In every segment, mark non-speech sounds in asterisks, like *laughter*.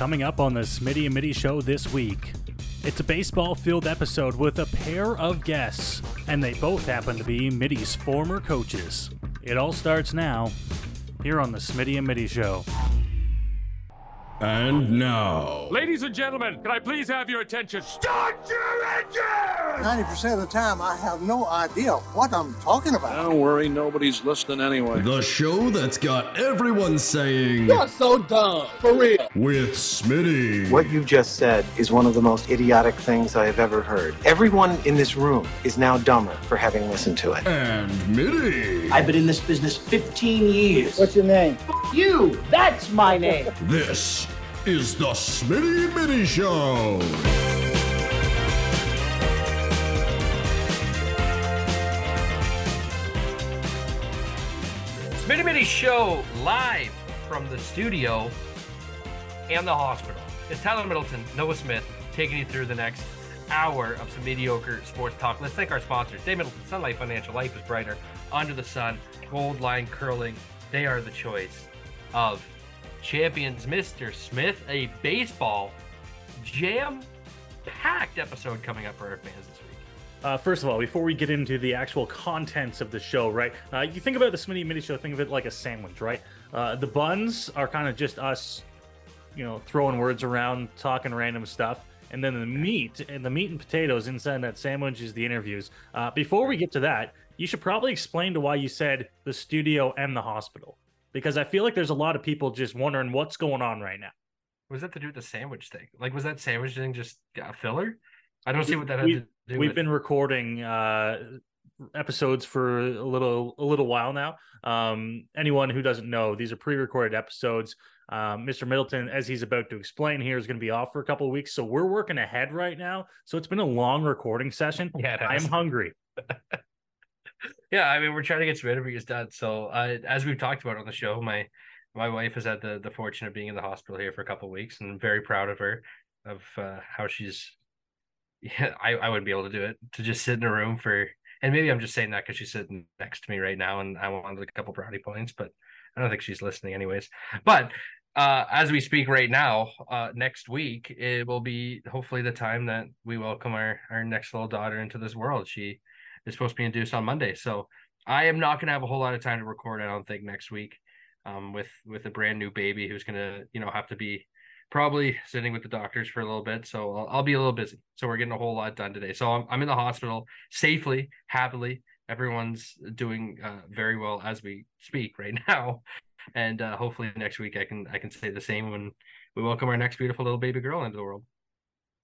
Coming up on the Smitty and Mitty show this week, it's a baseball field episode with a pair of guests, and they both happen to be Mitty's former coaches. It all starts now, here on the Smitty and Mitty show. And now, Ladies and gentlemen, can I please have your attention? start your engine! 90% of the time, I have no idea what I'm talking about. Don't worry, nobody's listening anyway. The show that's got everyone saying, You're so dumb, for real. with Smitty. What you just said is one of the most idiotic things I have ever heard. Everyone in this room is now dumber for having listened to it. And Mitty. I've been in this business 15 years. What's your name? you? That's my name. This is the Smitty Mitty Show. Smitty Mitty Show live from the studio and the hospital. It's Tyler Middleton, Noah Smith, taking you through the next hour of some mediocre sports talk. Let's thank our sponsors. Dave Middleton, Sun Life Financial, Life is Brighter, Under the Sun, Gold Line Curling. They are the choice of champions. Mr. Smith, a baseball jam packed episode coming up for our fans this week. Uh, first of all, before we get into the actual contents of the show, right? Uh, you think about the Smitty Mitty show, think of it like a sandwich, right? Uh, the buns are kind of just us, you know, throwing words around, talking random stuff. And then the meat and the meat and potatoes inside that sandwich is the interviews. Uh, before we get to that, you should probably explain to why you said the studio and the hospital, because I feel like there's a lot of people just wondering what's going on right now. Was that to do with the sandwich thing? Like, was that sandwich thing just a filler? I don't see what that had We- to do We've with been recording uh, episodes for a little a little while now. Um, anyone who doesn't know, these are pre-recorded episodes. Um, Mr. Middleton, as he's about to explain here, is going to be off for a couple of weeks, so we're working ahead right now. So it's been a long recording session. *laughs* Yeah, I'm hungry. *laughs* Yeah, I mean, we're trying to get some interviews done. So, uh, as we've talked about on the show, my my wife has had the the fortune of being in the hospital here for a couple of weeks, and I'm very proud of her of uh, how she's. *laughs* Yeah, I I wouldn't be able to do it to just sit in a room for, and maybe I'm just saying that because she's sitting next to me right now, and I wanted a couple brownie points, but I don't think she's listening anyways. But uh, as we speak right now, uh, next week it will be hopefully the time that we welcome our our next little daughter into this world. She is supposed to be induced on Monday. So I am not going to have a whole lot of time to record. I don't think next week, um, with with a brand new baby who's going to you know have to be probably sitting with the doctors for a little bit. So I'll, I'll be a little busy. So we're getting a whole lot done today. So I'm I'm in the hospital safely, happily. Everyone's doing uh, very well as we speak right *laughs* now, and uh, hopefully next week I can I can say the same when we welcome our next beautiful little baby girl into the world.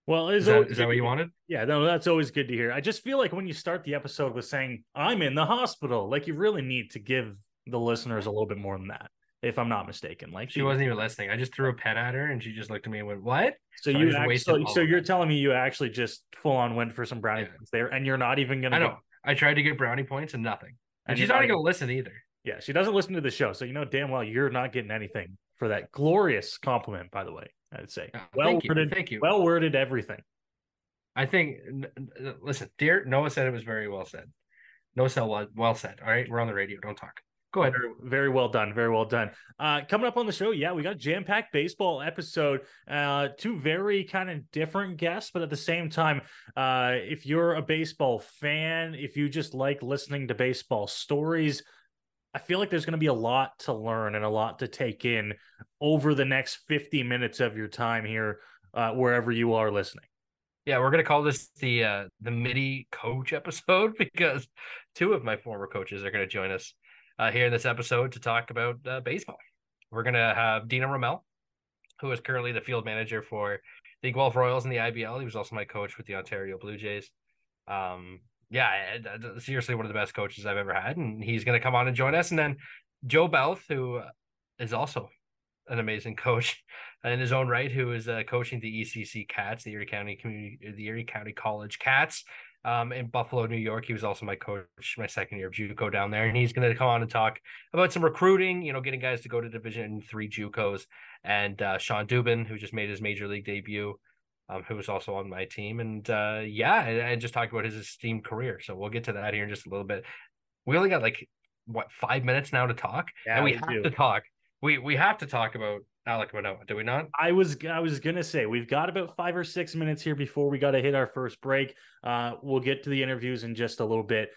Well, Is that, is that what you wanted? Yeah, no, that's always good to hear. I just feel like when you start the episode with saying "I'm in the hospital," like you really need to give the listeners a little bit more than that. If I'm not mistaken, like She wasn't even listening. I just threw a pet at her and she just looked at me and went, "What?" So So you actually, so, so you're that. telling me you actually just full on went for some brownie Yeah. points there, and you're not even gonna. I go- know. I tried to get brownie points and nothing. And, And she's not even- gonna listen either. Yeah, she doesn't listen to the show, so you know damn well you're not getting anything for that glorious compliment. By the way, I'd say Yeah, well thank you, worded, thank you. well worded, everything. I think. Listen, dear Noah said it was very well said. Noah said well, well said. All right, we're on the radio. Don't talk. Go ahead. Very, very well done. Very well done. Uh, coming up on the show, yeah, we got jam packed baseball episode. Uh, two very kind of different guests, but at the same time, uh, if you're a baseball fan, if you just like listening to baseball stories, I feel like there's going to be a lot to learn and a lot to take in over the next 50 minutes of your time here, uh, wherever you are listening. Yeah, we're gonna call this the uh, the Mitty coach episode *laughs* because two of my former coaches are gonna join us uh, here in this episode to talk about uh, baseball. We're gonna have Dino Roumel, who is currently the field manager for the Guelph Royals in the IBL. He was also my coach with the Ontario Blue Jays. Um, yeah, seriously, one of the best coaches I've ever had, and he's gonna come on and join us. And then Joe Bauth, who is also an amazing coach *laughs* in his own right, who is uh, coaching the ECC Cats, the Erie County Community, the Erie County College Cats, um, in Buffalo, New York. He was also my coach my second year of JUCO down there, and he's going to come on and talk about some recruiting. You know, getting guys to go to Division three JUCOs, and uh, Shawn Dubin, who just made his major league debut. Um, who was also on my team, and uh, yeah, and, and just talk about his esteemed career. So we'll get to that here in just a little bit. We only got like what five minutes now to talk, Yeah, and we, we have do. to talk. We we have to talk about Alec Manoah, do we not? I was I was gonna say we've got about five or six minutes here before we got to hit our first break. Uh, we'll get to the interviews in just a little bit.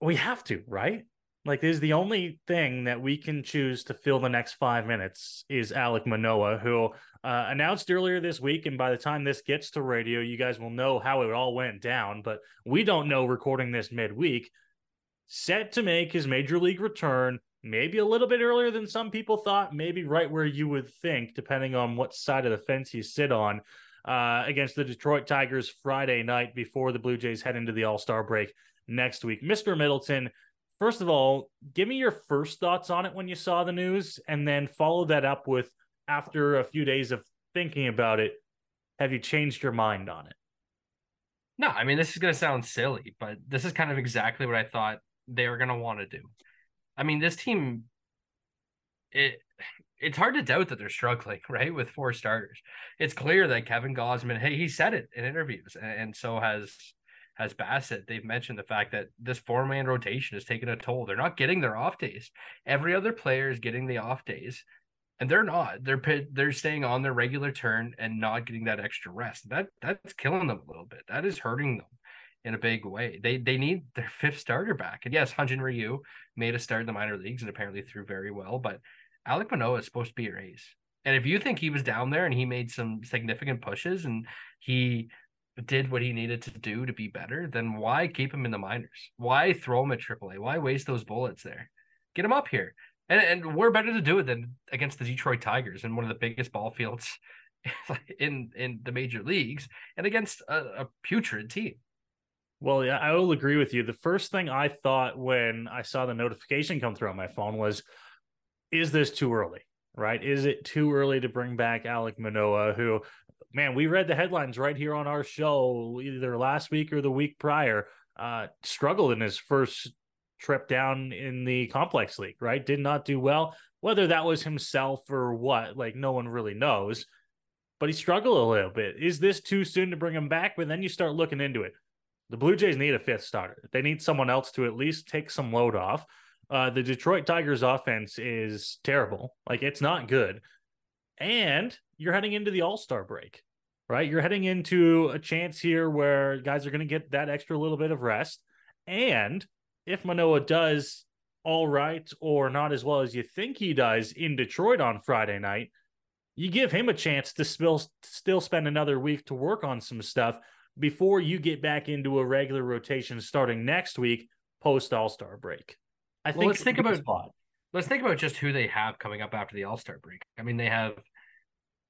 We have to, right? Like, is the only thing that we can choose to fill the next five minutes is Alec Manoah, who uh, announced earlier this week. And by the time this gets to radio, you guys will know how it all went down. But we don't know recording this midweek. Set to make his major league return, maybe a little bit earlier than some people thought, maybe right where you would think, depending on what side of the fence you sit on, uh, against the Detroit Tigers Friday night before the Blue Jays head into the All Star break next week. Mr. Middleton first of all, give me your first thoughts on it when you saw the news, and then follow that up with after a few days of thinking about it, have you changed your mind on it? No, I mean, this is going to sound silly, but this is kind of exactly what I thought they were going to want to do. I mean, this team, it it's hard to doubt that they're struggling, *laughs* right, with four starters. It's clear that Kevin Gausman, hey, he said it in interviews, and, and so has has Bassitt, they've mentioned the fact that this four man rotation is taking a toll. They're not getting their off days. Every other player is getting the off days, and they're not. They're they're staying on their regular turn and not getting that extra rest. That that's killing them a little bit. That is hurting them in a big way. They they need their *laughs* fifth starter back. And yes, Hyun-Jin Ryu made a start in the minor leagues and apparently threw very well, but Alec Manoah is supposed to be your ace. And if you think he was down there and he made some significant pushes and he did what he needed to do to be better, then why keep him in the minors? Why throw him at AAA? Why waste those bullets there? Get him up here. And, and we're better to do it than against the Detroit Tigers in one of the biggest ball fields *laughs* in in the major leagues and against a, a putrid team. Well, yeah, I will agree with you. The first thing I thought when I saw the notification come through on my phone was, is this too early? Right? Is it too early to bring back Alec Manoah, who man, we read the headlines right here on our show either last week or the week prior. Uh, struggled in his first trip down in the complex league, right? Did not do well. Whether that was himself or what, like no one really knows. But he struggled a little bit. Is this too soon to bring him back? But then you start looking into it. The Blue Jays need a fifth starter. They need someone else to at least take some load off. Uh, the Detroit Tigers offense is terrible. Like it's not good. And you're heading into the All Star break, right? You're heading into a chance here where guys are going to get that extra little bit of rest. And if Manoah does all right or not as well as you think he does in Detroit on Friday night, you give him a chance to still still spend another week to work on some stuff before you get back into a regular rotation starting next week post All Star break. I well, think let's think about spot. Let's think about just who they have coming up after the All Star break. I mean, they have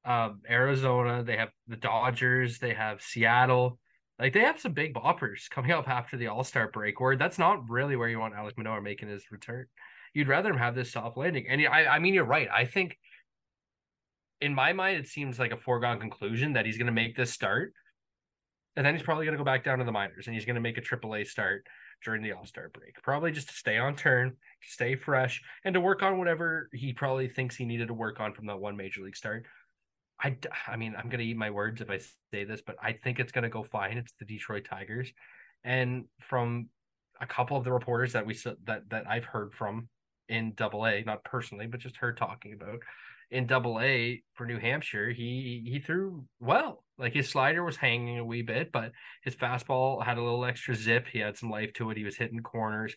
um, Arizona, they have the Dodgers, they have Seattle. Like they have some big boppers coming up after the All Star break, where that's not really where you want Alec Manoah making his return. You'd rather him have this soft landing. And I, I mean, you're right. I think in my mind, it seems like a foregone conclusion that he's going to make this start, and then he's probably going to go back down to the minors, and he's going to make a AAA start during the All Star break, probably just to stay on turn, to stay fresh, and to work on whatever he probably thinks he needed to work on from that one major league start. I, I mean, I'm going to eat my words if I say this, but I think it's going to go fine. It's the Detroit Tigers. And from a couple of the reporters that we that that I've heard from in Double A, not personally, but just heard talking about in Double A for New Hampshire, he he threw well. Like his slider was hanging a wee bit, but his fastball had a little extra zip. He had some life to it. He was hitting corners.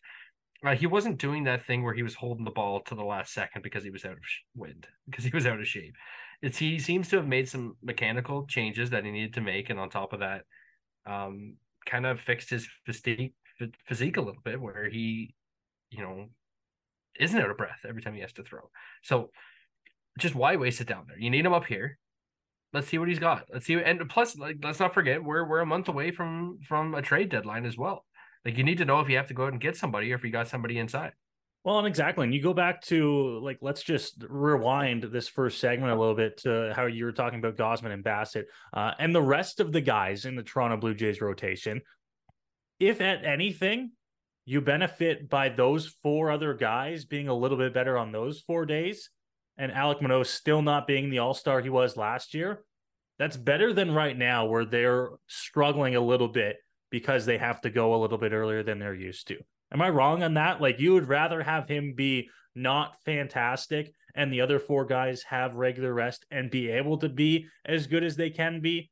Uh, he wasn't doing that thing where he was holding the ball to the last second because he was out of wind, *laughs* because he was out of shape it's he seems to have made some mechanical changes that he needed to make, and on top of that, um, kind of fixed his physique physique a little bit, where he, you know, isn't out of breath every time he has to throw. So, just why waste it down there? You need him up here. Let's see what he's got. Let's see, and plus, like, let's not forget we're we're a month away from from a trade deadline as well. Like, you need to know if you have to go out and get somebody, or if you got somebody inside. Well, and exactly. And you go back to like, let's just rewind this first segment a little bit to how you were talking about Gausman and Bassitt uh, and the rest of the guys in the Toronto Blue Jays rotation. If at anything, you benefit by those four other guys being a little bit better on those four days and Alec Manoah still not being the all star he was last year, that's better than right now where they're struggling a little bit because they have to go a little bit earlier than they're used to. Am I wrong on that? Like you would rather have him be not fantastic and the other four guys have regular rest and be able to be as good as they can be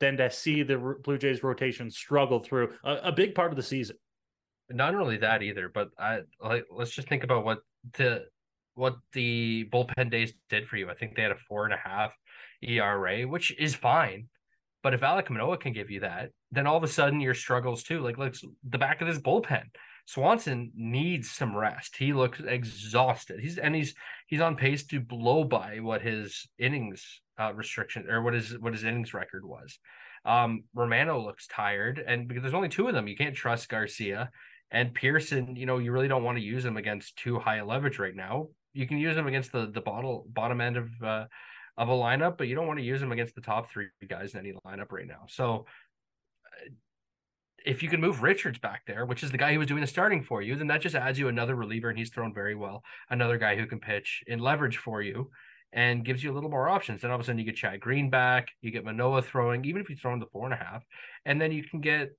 than to see the Blue Jays rotation struggle through a, a big part of the season. Not only that either, but I like let's just think about what the what the bullpen days did for you. I think they had a four and a half ERA, which is fine. But if Alec Manoah can give you that, then all of a sudden your struggles too. Like let's the back of this bullpen. Swanson needs some rest. He looks exhausted. He's and he's he's on pace to blow by what his innings uh, restriction or what his what his innings record was. Um, Romano looks tired, and because there's only two of them, you can't trust Garcia and Pearson. You know, you really don't want to use him against too high a leverage right now. You can use him against the the bottle bottom end of uh, of a lineup, but you don't want to use him against the top three guys in any lineup right now. So if you can move Richards back there, which is the guy who was doing the starting for you, then that just adds you another reliever, and he's thrown very well. Another guy who can pitch in leverage for you and gives you a little more options. Then all of a sudden you get Chad Green back, you get Manoah throwing, even if you throw in the four and a half, and then you can get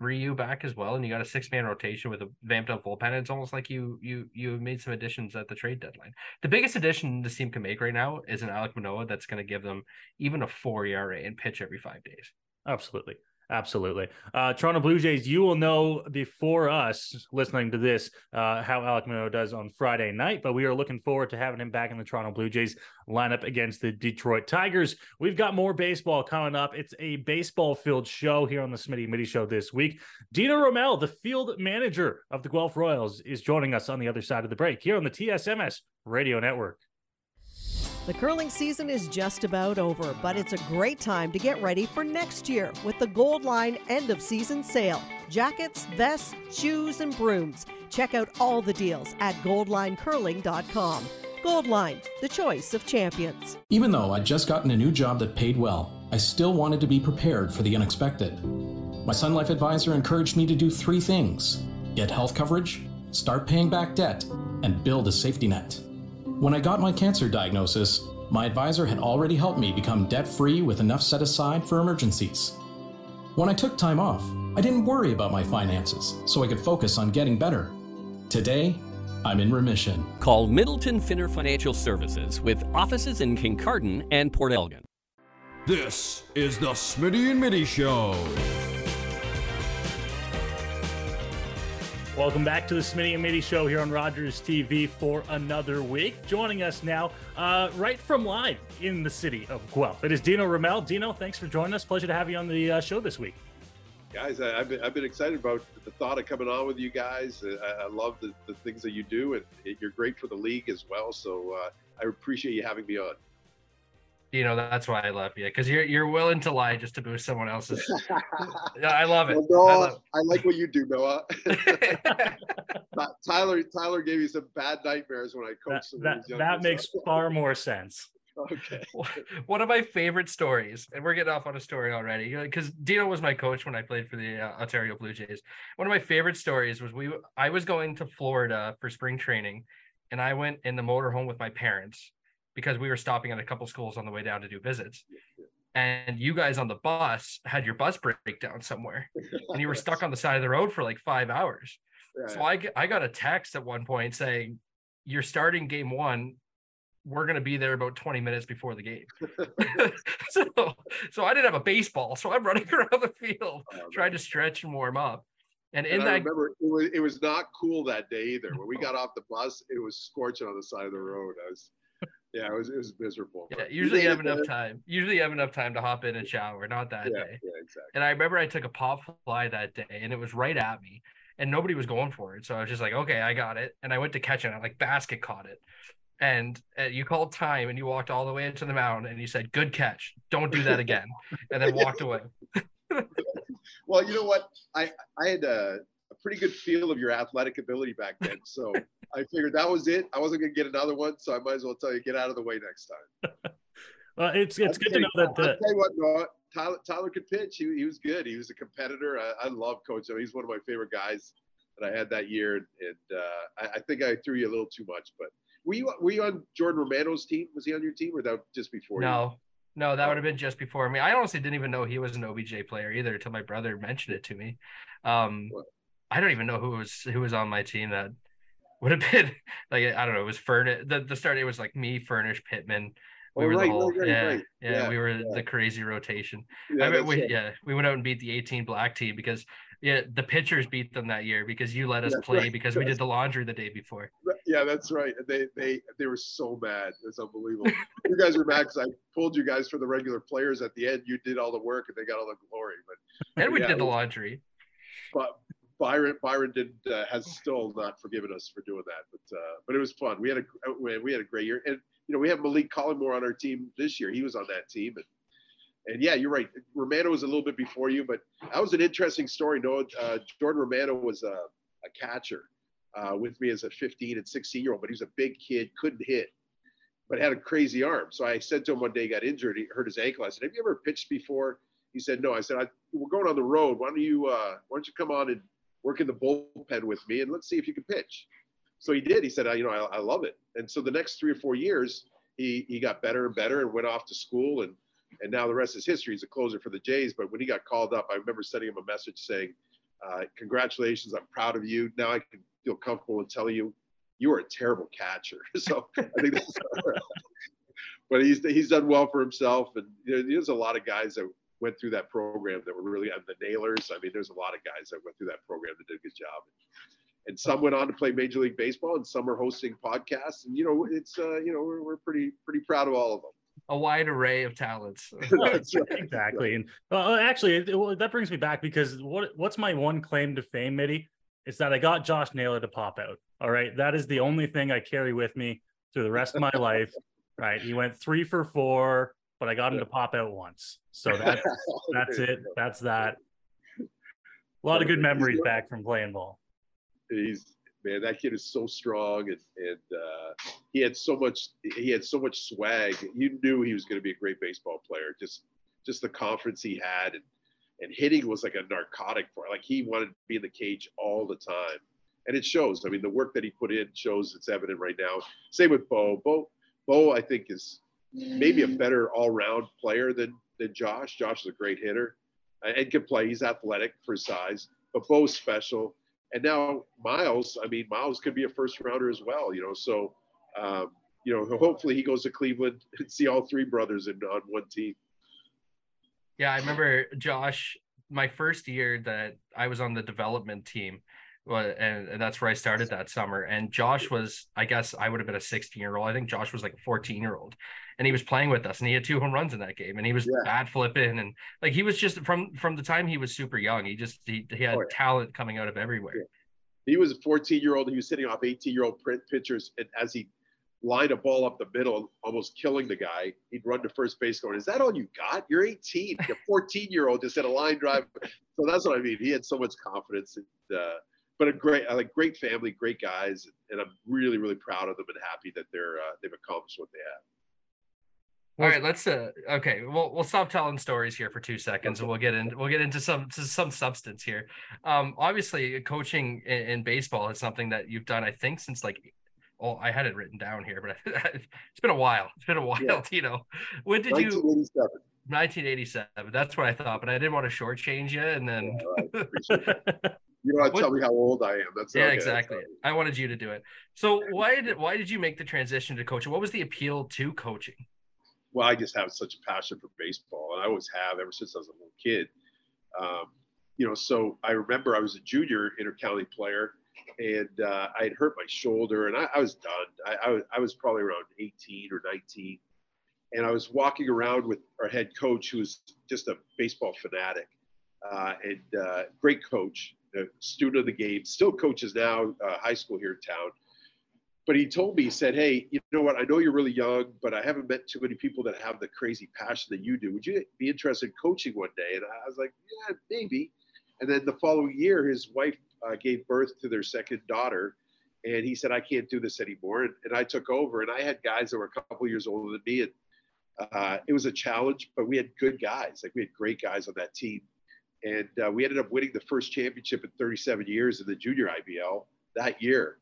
Ryu back as well, and you got a six man rotation with a vamped up bullpen. It's almost like you you you made some additions at the trade deadline. The biggest addition this team can make right now is an Alec Manoah that's going to give them even a four ERA and pitch every five days. Absolutely. Absolutely. Uh, Toronto Blue Jays, you will know before us listening to this uh, how Alec Manoah does on Friday night, but we are looking forward to having him back in the Toronto Blue Jays lineup against the Detroit Tigers. We've got more baseball coming up. It's a baseball filled show here on the Smitty Mitty Show this week. Dino Roumel, the field manager of the Guelph Royals, is joining us on the other side of the break here on the TSMS Radio Network. The curling season is just about over, but it's a great time to get ready for next year with the Gold Line end of season sale. Jackets, vests, shoes, and brooms. Check out all the deals at goldlinecurling.com. Gold Line, the choice of champions. Even though I'd just gotten a new job that paid well, I still wanted to be prepared for the unexpected. My Sun Life advisor encouraged me to do three things get health coverage, start paying back debt, and build a safety net. When I got my cancer diagnosis, my advisor had already helped me become debt free with enough set aside for emergencies. When I took time off, I didn't worry about my finances, so I could focus on getting better. Today, I'm in remission. Call Middleton Finner Financial Services with offices in Kincardine and Port Elgin. This is the Smitty and Mitty Show. Welcome back to the Smitty and Mitty Show here on Rogers TV for another week. Joining us now, uh, right from live in the city of Guelph, it is Dino Roumel. Dino, thanks for joining us. Pleasure to have you on the uh, show this week. Guys, I, have been, I've been excited about the thought of coming on with you guys. I, I love the, the, things that you do, and you're great for the league as well. So uh, I appreciate you having me on you know that's why I love you because you're you're willing to lie just to boost someone else's. *laughs* I love it. Well, Noah, I, love I, like what you do, Noah. *laughs* *laughs* Tyler Tyler gave you some bad nightmares when I coached that, that, that makes far more sense. Okay. One of my favorite stories, and we're getting off on a story already, because Dino was my coach when I played for the uh, Ontario Blue Jays. One of my favorite stories was we I was going to Florida for spring training, and I went in the motorhome with my parents because we were stopping at a couple schools on the way down to do visits. And you guys on the bus had your bus breakdown somewhere and you were stuck on the side of the road for like five hours. Right. So I, I got a text at one point saying, You're starting game one. We're going to be there about 20 minutes before the game. *laughs* *laughs* so, so I didn't have a baseball. So I'm running *laughs* around the field oh, trying to stretch and warm up. And, and in that, I remember it was, it was not cool that day either. When we got off the bus, it was scorching on the side of the road. I was yeah, it was it was miserable. Yeah, usually you have enough time. Usually you have enough time to hop in and shower. Not that yeah, day. Yeah, exactly. And I remember I took a pop fly that day, and it was right at me, and nobody was going for it. So I was just like, okay, I got it. And I went to catch it. I like basket caught it, and uh, you called time, and you walked all the way into the mound, and you said, "Good catch. Don't do that again," and then *laughs* walked away. *laughs* well, you know what? I I had a pretty good feel of your athletic ability back then, so. *laughs* I figured that was it. I wasn't going to get another one, so I might as well tell you get out of the way next time. *laughs* well, it's it's good to know that. Uh, I'll tell you what, no, Tyler Tyler could pitch. He, he was good. He was a competitor. I, I love Coach. I mean, he's one of my favorite guys that I had that year, and uh, I, I, think I threw you a little too much. But were you were you on Jordan Romano's team? Was he on your team, or that just before? No, you? no, that would have been just before me. I honestly didn't even know he was an OBJ player either until my brother mentioned it to me. Um, I don't even know who was who was on my team that would have *laughs* been like I don't know. It was Furnish. The the start it was like me, Furnish, Pittman. We Oh, were right, the whole right, yeah, right. yeah Yeah, We were yeah. the crazy rotation. Yeah, I mean, we, yeah, we went out and beat the 18 black team because yeah, the pitchers beat them that year because you let us That's play because we did the laundry the day before. Yeah, that's right. They they they were so mad. It's unbelievable. you guys were mad because I pulled you guys for the regular players at the end. You did all the work and they got all the glory. But And we did the laundry. But Byron Byron did uh, has still not forgiven us for doing that. But uh, but it was fun. We had a we had a great year, and you know we have Malik Collymore on our team this year. He was on that team, and and yeah, you're right. Romano was a little bit before you, but that was an interesting story. No, uh, Jordan Romano was a, a catcher uh, with me as a 15 and 16 year old, but he was a big kid, couldn't hit, but had a crazy arm. So I said to him one day, he got injured, he hurt his ankle. I said, "Have you ever pitched before?" He said, "No." I said, I, "We're going on the road. Why don't you uh, Why don't you come on and work in the bullpen with me, and let's see if you can pitch." So he did. He said, I, "You know, I, I love it." And so the next three or four years, he he got better and better, and went off to school and and now the rest is history. He's a closer for the Jays. But when he got called up, I remember sending him a message saying, uh, "Congratulations, I'm proud of you. Now I can feel comfortable in telling you you are a terrible catcher." *laughs* so I think that's. *laughs* but he's he's done well for himself, and you know, there's a lot of guys that went through that program that were really and the Naylors. I mean, there's a lot of guys that went through that program that did a good job. And some went on to play Major League Baseball, and some are hosting podcasts. And you know, it's uh, you know, we're, we're pretty pretty proud of all of them. A wide array of talents. *laughs* Right. exactly. And uh, actually, it, well, that brings me back because what what's my one claim to fame, Mitty? Is that I got Josh Naylor to pop out. All right, that is the only thing I carry with me through the rest of my life. Right, he went three for four, but I got him to pop out once. So *laughs* that's that's it. That's that. A lot of good memories back from playing ball. he's man that kid is so strong and and uh, he had so much he had so much swag. You knew he was going to be a great baseball player. Just just the confidence he had and and hitting was like a narcotic for like he wanted to be in the cage all the time. And it shows. I mean the work that he put in shows it's evident right now. Same with bo. Bo bo i think is maybe a better all-round player than than josh josh is a great hitter and can play he's athletic for his size but bo's special and now Myles, I mean, Myles could be a first rounder as well, you know. So, um, you know, hopefully he goes to Cleveland *laughs* and see all three brothers in on one team. Yeah, I remember Josh. My first year that I was on the development team, and, and that's where I started that summer. And Josh was, I guess, I would have been a 16 year old. I think Josh was like a 14 year old, and he was playing with us, and he had two home runs in that game, and he was Yeah. bad flipping, and like he was just from from the time he was super young, he just he, he had Oh, yeah. talent coming out of everywhere. He was a 14 year old. He was hitting off 18 year old print pitchers, and as he lined a ball up the middle, almost killing the guy, he'd run to first base going, "Is that all you got? You're 18. You're 14 year old just hit a line drive." So that's what I mean. He had so much confidence, and, uh, but a great, like great family, great guys, and I'm really, really proud of them and happy that they're uh, they've accomplished what they have. All right, let's uh okay, we'll we'll stop telling stories here for two seconds and we'll get in we'll get into some to some substance here. Um obviously coaching in, in baseball is something that you've done, I think, since like oh I had it written down here, but *laughs* it's been a while. It's been a while, *laughs* Yeah. Dino. When did you 1987. 1987? That's what I thought, but I didn't want to shortchange you and then All right, appreciate *laughs* it. You don't have to tell me how old I am. That's yeah, okay, exactly. I wanted you to do it. So why did why did you make the transition to coaching? What was the appeal to coaching? well, I just have such a passion for baseball, and I always have ever since I was a little kid. Um, you know, so I remember I was a junior intercounty player, and uh, I had hurt my shoulder, and I, I was done. I, I, was, I was probably around 18 or 19, and I was walking around with our head coach, who was just a baseball fanatic, uh, and uh, great coach, a student of the game, still coaches now, uh, high school here in town but he told me, he said, Hey, you know what? I know you're really young, but I haven't met too many people that have the crazy passion that you do. Would you be interested in coaching one day? And I was like, Yeah, maybe. And then the following year, his wife uh, gave birth to their second daughter. And he said, I can't do this anymore. And, and I took over, and I had guys that were a couple years older than me. And uh, it was a challenge, but we had good guys. Like we had great guys on that team. And uh, we ended up winning the first championship in 37 years in the junior IBL that year.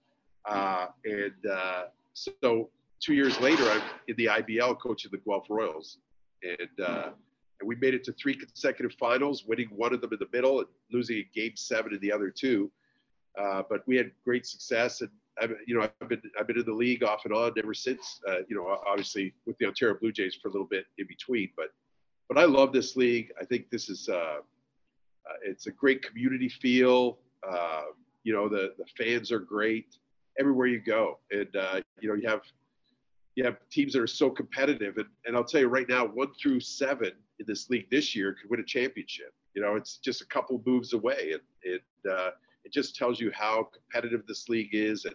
Uh, and uh, so two years later, I'm in the IBL coaching the Guelph Royals. And, uh, and we made it to three consecutive finals, winning one of them in the middle and losing a game seven in the other two. Uh, but we had great success. And, I've, you know, I've been I've been in the league off and on ever since. Uh, you know, obviously with the Ontario Blue Jays for a little bit in between, but but I love this league. I think this is it's a great community feel. Uh, you know, the the fans are great everywhere you go, and uh, you know you have you have teams that are so competitive, and and I'll tell you right now, one through seven in this league this year could win a championship. You know, it's just a couple moves away, and it uh, it just tells you how competitive this league is, and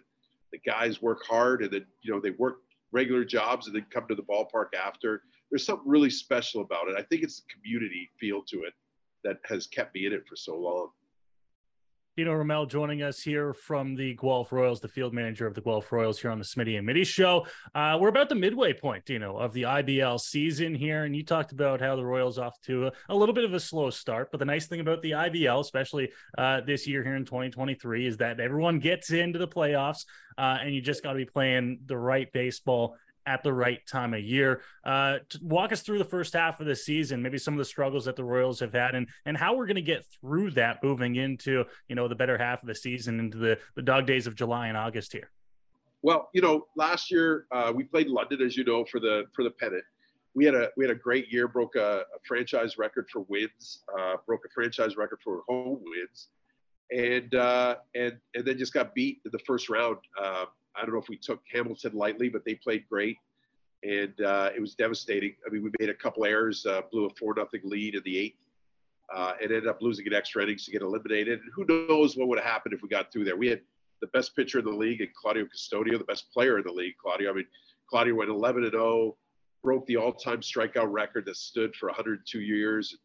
the guys work hard, and then you know they work regular jobs and then come to the ballpark after. There's something really special about it. I think it's the community feel to it that has kept me in it for so long. Dino Roumel joining us here from the Guelph Royals, the field manager of the Guelph Royals here on the Smitty and Mitty show. Uh, we're about the midway point, Dino, of the IBL season here. And you talked about how the Royals off to a, a little bit of a slow start. But the nice thing about the IBL, especially uh, this year here in 2023, is that everyone gets into the playoffs uh, and you just got to be playing the right baseball at the right time of year. Uh, walk us through the first half of the season, maybe some of the struggles that the Royals have had, and and how we're going to get through that moving into you know the better half of the season, into the the dog days of July and August here. Well, you know, last year uh, we played London, as you know, for the for the pennant. We had a we had a great year, broke a, a franchise record for wins, uh, broke a franchise record for home wins, and uh, and and then just got beat in the first round. I don't know if we took Hamilton lightly, but they played great, and uh, it was devastating. I mean, we made a couple errors, uh, blew a four nothing lead in the eighth, uh, and ended up losing in extra innings to get eliminated. And who knows what would have happened if we got through there? We had the best pitcher in the league, and Claudio Custodio, the best player in the league. Claudio, I mean, Claudio went 11 and 0, broke the all-time strikeout record that stood for 102 years,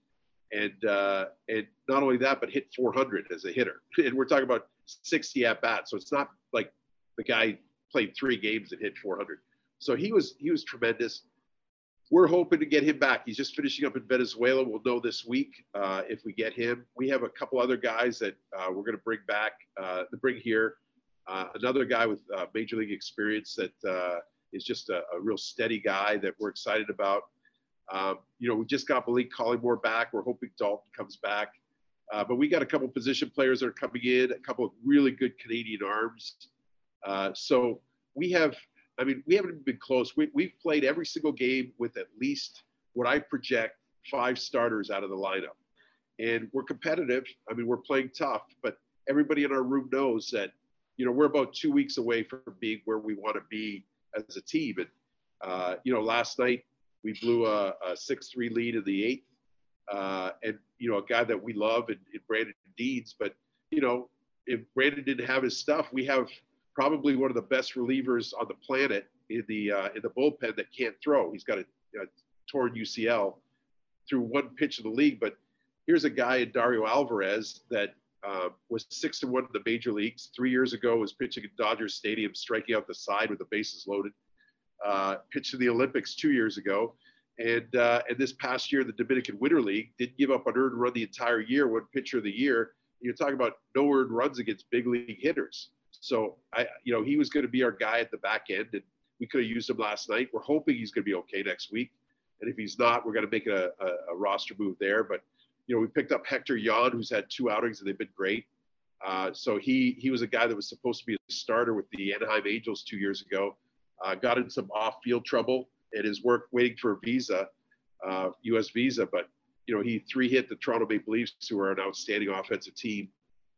and uh, and not only that, but hit 400 as a hitter. *laughs* And we're talking about 60 at bats, so it's not like guy played three games and hit 400. So he was he was tremendous. We're hoping to get him back. He's just finishing up in Venezuela. We'll know this week uh, if we get him. We have a couple other guys that uh, we're going to bring back uh, bring here. Uh, another guy with uh, major league experience that uh, is just a, a, real steady guy that we're excited about. Um, you know, we just got Malik Collymore back. We're hoping Dalton comes back. but we got a couple position players that are coming in, a couple of really good Canadian arms. Uh, so we have, I mean, we haven't been close. We, we've played every single game with at least what I project five starters out of the lineup. And we're competitive. I mean, we're playing tough, but everybody in our room knows that, you know, we're about two weeks away from being where we want to be as a team. And, uh, you know, last night we blew a, a 6 3 lead in the eighth. Uh, and, you know, a guy that we love in Brandon Deeds. But, you know, if Brandon didn't have his stuff, we have probably one of the best relievers on the planet in the uh, in the bullpen that can't throw. He's got a, a, torn UCL through one pitch of the league, but here's a guy in Dario Alvarez that uh, was six to one in the major leagues. Three years ago, was pitching at Dodger Stadium, striking out the side with the bases loaded. Uh, pitched in the Olympics two years ago, and uh, and this past year, the Dominican Winter League didn't give up an earned run the entire year. One pitcher of the year. You're talking about no earned runs against big league hitters. So I, you know, he was going to be our guy at the back end, and we could have used him last night. We're hoping he's going to be okay next week, and if he's not, we're going to make a, a, a roster move there. But you know, we picked up Hector Yan, who's had two outings and they've been great. Uh, so he he was a guy that was supposed to be a starter with the Anaheim Angels two years ago. Uh, got in some off-field trouble and his work waiting for a visa, uh, U.S. visa. But you know, he three hit the Toronto Maple Leafs, who are an outstanding offensive team,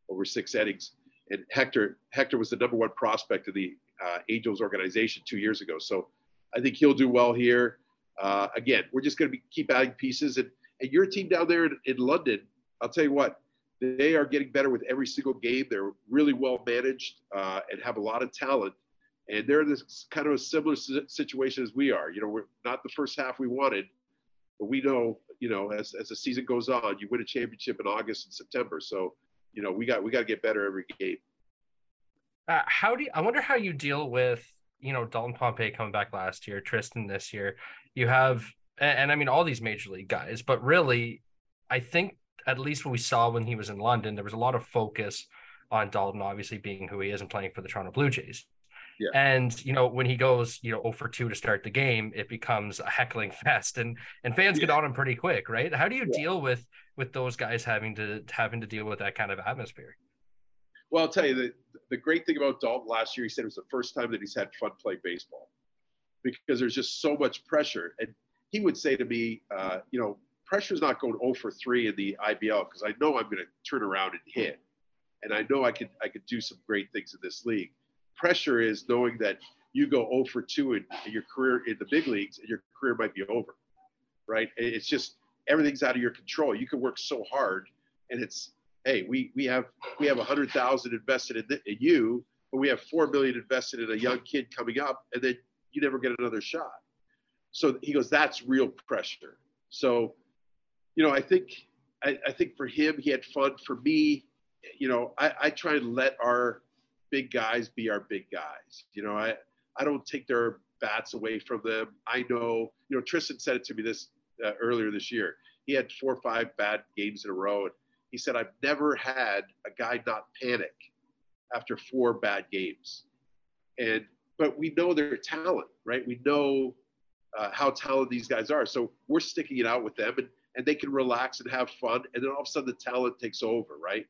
over six innings and Hector Hector was the number one prospect of the uh, Angels organization two years ago. So I think he'll do well here. Uh, again, we're just going to keep adding pieces, and and your team down there in, in, London, I'll tell you what, they are getting better with every single game. They're really well managed uh, and have a lot of talent, and they're in this kind of a similar situation as we are. You know, we're not the first half we wanted, but we know, you know, as as the season goes on, you win a championship in August and September. So you know, we got we got to get better every game. Uh, how do you, I wonder how you deal with you know Dalton Pompey coming back last year, Tristan this year. You have and, and I mean all these major league guys, but really, I think at least what we saw when he was in London, there was a lot of focus on Dalton, obviously being who he is and playing for the Toronto Blue Jays. Yeah. And you know when he goes, you know, 0 for 2 to start the game, it becomes a heckling fest, and and fans yeah. get on him pretty quick, right? How do you yeah. deal with with those guys having to having to deal with that kind of atmosphere? Well, I'll tell you the the great thing about Dalton last year, he said it was the first time that he's had fun playing baseball because there's just so much pressure. And he would say to me, uh, you know, pressure's not going 0 for 3 in the IBL because I know I'm going to turn around and hit, and I know I could I could do some great things in this league. Pressure is knowing that you go 0 for 2 in, in your career in the big leagues, and your career might be over, right? It's just everything's out of your control. You can work so hard, and it's hey, we we have we have hundred thousand invested in, in you, but we have four million invested in a young kid coming up, and then you never get another shot. So he goes, that's real pressure. So, you know, I think I, I think for him, he had fun. For me, you know, I, I try and let our big guys be our big guys. You know, I I don't take their bats away from them. I know, you know, Tristan said it to me this uh, earlier this year. He had four or five bad games in a row, and he said, I've never had a guy not panic after four bad games. And, but we know their talent, right? We know uh, how talented these guys are. So we're sticking it out with them and, and they can relax and have fun. And then all of a sudden the talent takes over, right?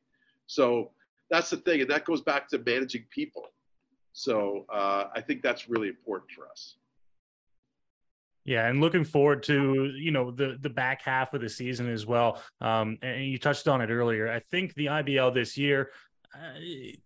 So that's the thing. And that goes back to managing people. So uh, I think that's really important for us. Yeah, and looking forward to you know the the back half of the season as well. Um, and you touched on it earlier. I think the IBL this year, uh,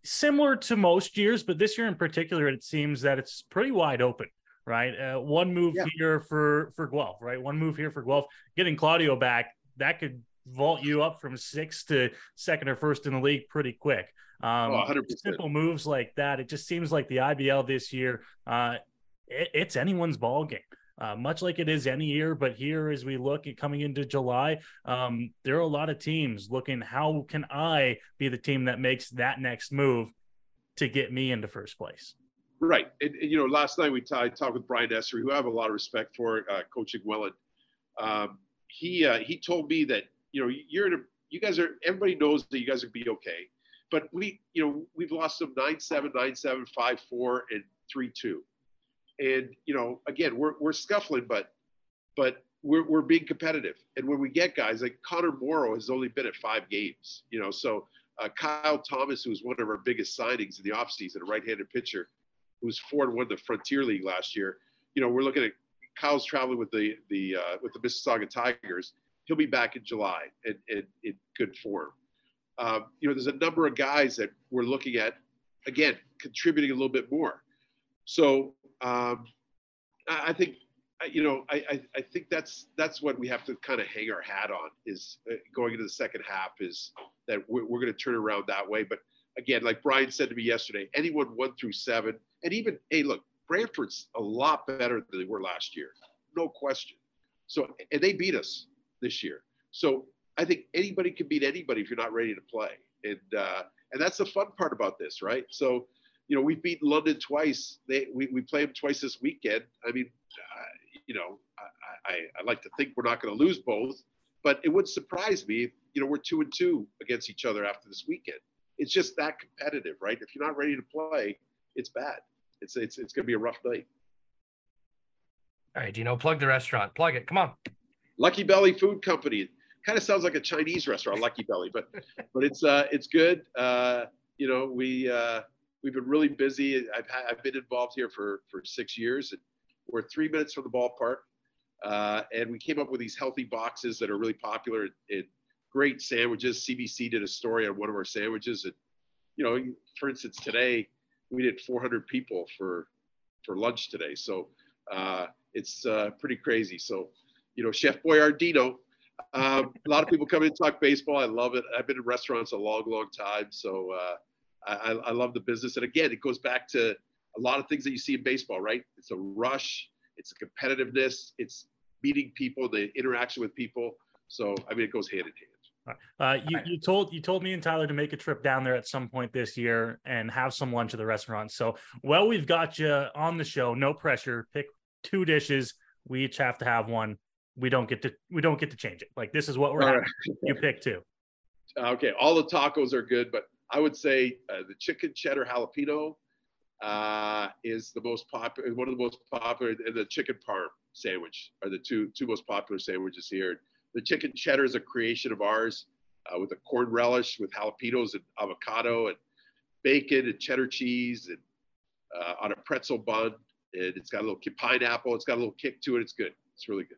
similar to most years, but this year in particular, it seems that it's pretty wide open. Right, uh, one move yeah. here for for Guelph. Right, one move here for Guelph. Getting Claudio back that could vault you up from sixth to second or first in the league pretty quick. Um, oh, simple moves like that. It just seems like the IBL this year, uh, it, it's anyone's ball game uh, much like it is any year. But here, as we look at coming into July, um, there are a lot of teams looking how can I be the team that makes that next move to get me into first place. Right. And, and you know, last night we t- I talked with Brian Essery, who I have a lot of respect for, uh, coaching Welland. Um, he uh, he told me that you know you're in a you guys are everybody knows that you guys are be okay, but we you know we've lost them nine seven nine seven five four and three two and you know, again, we're we're scuffling, but but we're we're being competitive. And when we get guys like Connor Morrow has only been at five games, you know, so uh, Kyle Thomas, who was one of our biggest signings in the offseason, a right-handed pitcher, who was four and one in the Frontier League last year. You know, we're looking at Kyle's traveling with the the uh, with the Mississauga Tigers. He'll be back in July and, and in good form. Um, you know, there's a number of guys that we're looking at, again, contributing a little bit more. So um, I think you know I, I, I think that's that's what we have to kind of hang our hat on is uh, going into the second half is that we're, we're going to turn around that way. But again, like Brian said to me yesterday, anyone one through seven, and even hey, look, Brantford's a lot better than they were last year, no question. So and they beat us this year. So I think anybody can beat anybody if you're not ready to play, and uh, and that's the fun part about this, right? So you know, we've beaten London twice. They we, we play them twice this weekend. I mean, uh, you know, I, I, I like to think we're not going to lose both, but it would surprise me if you know we're two and two against each other after this weekend. It's just that competitive, right? If you're not ready to play, it's bad. It's it's it's going to be a rough night. All right, you know, plug the restaurant. Plug it. Come on. Lucky Belly Food Company. Kind of sounds like a Chinese restaurant, Lucky Belly, but but it's uh it's good. Uh, you know, we uh, we've been really busy. I've, had, I've been involved here for, for six years, and we're three minutes from the ballpark. Uh, and we came up with these healthy boxes that are really popular and great sandwiches. CBC did a story on one of our sandwiches, and you know, for instance, today we did 400 people for for lunch today. So uh, it's uh, pretty crazy. So, you know, Chef Boyardino. Um, a lot of people come in and talk baseball. I love it. I've been in restaurants a long, long time. So uh, I, I love the business. And again, it goes back to a lot of things that you see in baseball, right? It's a rush, it's a competitiveness, it's meeting people, the interaction with people. So I mean, it goes hand in hand. Uh, you, you told you told me and Tyler to make a trip down there at some point this year and have some lunch at the restaurant. So well, we've got you on the show. No pressure. Pick two dishes. We each have to have one. We don't get to we don't get to change it. Like this is what we're having. Right. You pick two. Okay, all the tacos are good, but I would say uh, the chicken cheddar jalapeno uh, is the most popular, one of the most popular, and the chicken parm sandwich are the two two most popular sandwiches here. The chicken cheddar is a creation of ours uh, with a corn relish with jalapenos and avocado, and bacon and cheddar cheese and uh, on a pretzel bun, and it's got a little pineapple. It's got a little kick to it. It's good. It's really good.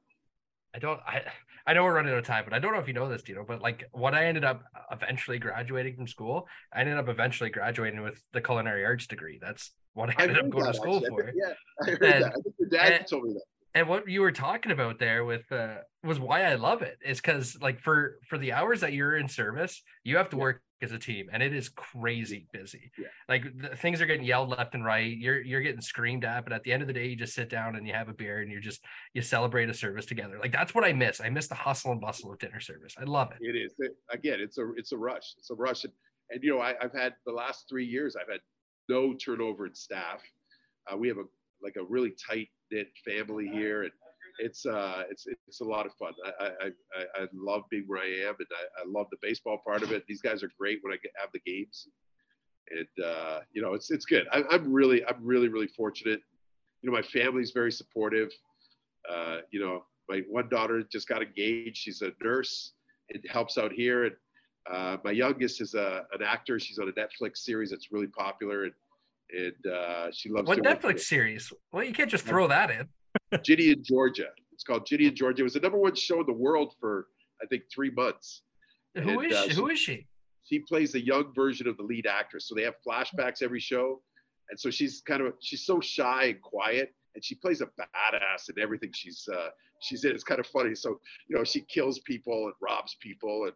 I don't I I know we're running out of time, but I don't know if you know this, Dino, but like what I ended up eventually graduating from school, I ended up eventually graduating with the culinary arts degree. That's what I ended up going that, to school actually. for. Yeah, I heard And- that. I think your dad and- told me that. and what you were talking about there with uh was why I love it is because like for for the hours that you're in service, you have to work as a team, and it is crazy busy. Yeah. Like the, things are getting yelled left and right. You're you're getting screamed at, but at the end of the day, you just sit down and you have a beer and you just you celebrate a service together. Like that's what I miss. I miss the hustle and bustle of dinner service. I love it. It is It- again. It's a it's a rush. It's a rush, and, and you know I, I've had the last three years. I've had no turnover in staff. Uh, we have a like a really tight knit family here, and it's uh it's it's a lot of fun. I I I, I love being where I am, and I, I love the baseball part of it. These guys are great when I get, have the games, and uh, you know it's it's good. I, I'm really I'm really really fortunate. You know my family's very supportive. Uh, you know my one daughter just got engaged. She's a nurse and helps out here, and uh, my youngest is a, an actor. She's on a Netflix series that's really popular, and and uh, she loves What Netflix series? Well, you can't just throw that in. Ginny & Georgia. It's called Ginny & Georgia. It was the number one show in the world for I think three months. Who And, is uh, she? Who is she? She plays the young version of the lead actress. So they have flashbacks every show, and so she's kind of she's so shy and quiet, and she plays a badass in everything she's uh, she's in. It's kind of funny. So you know she kills people and robs people, and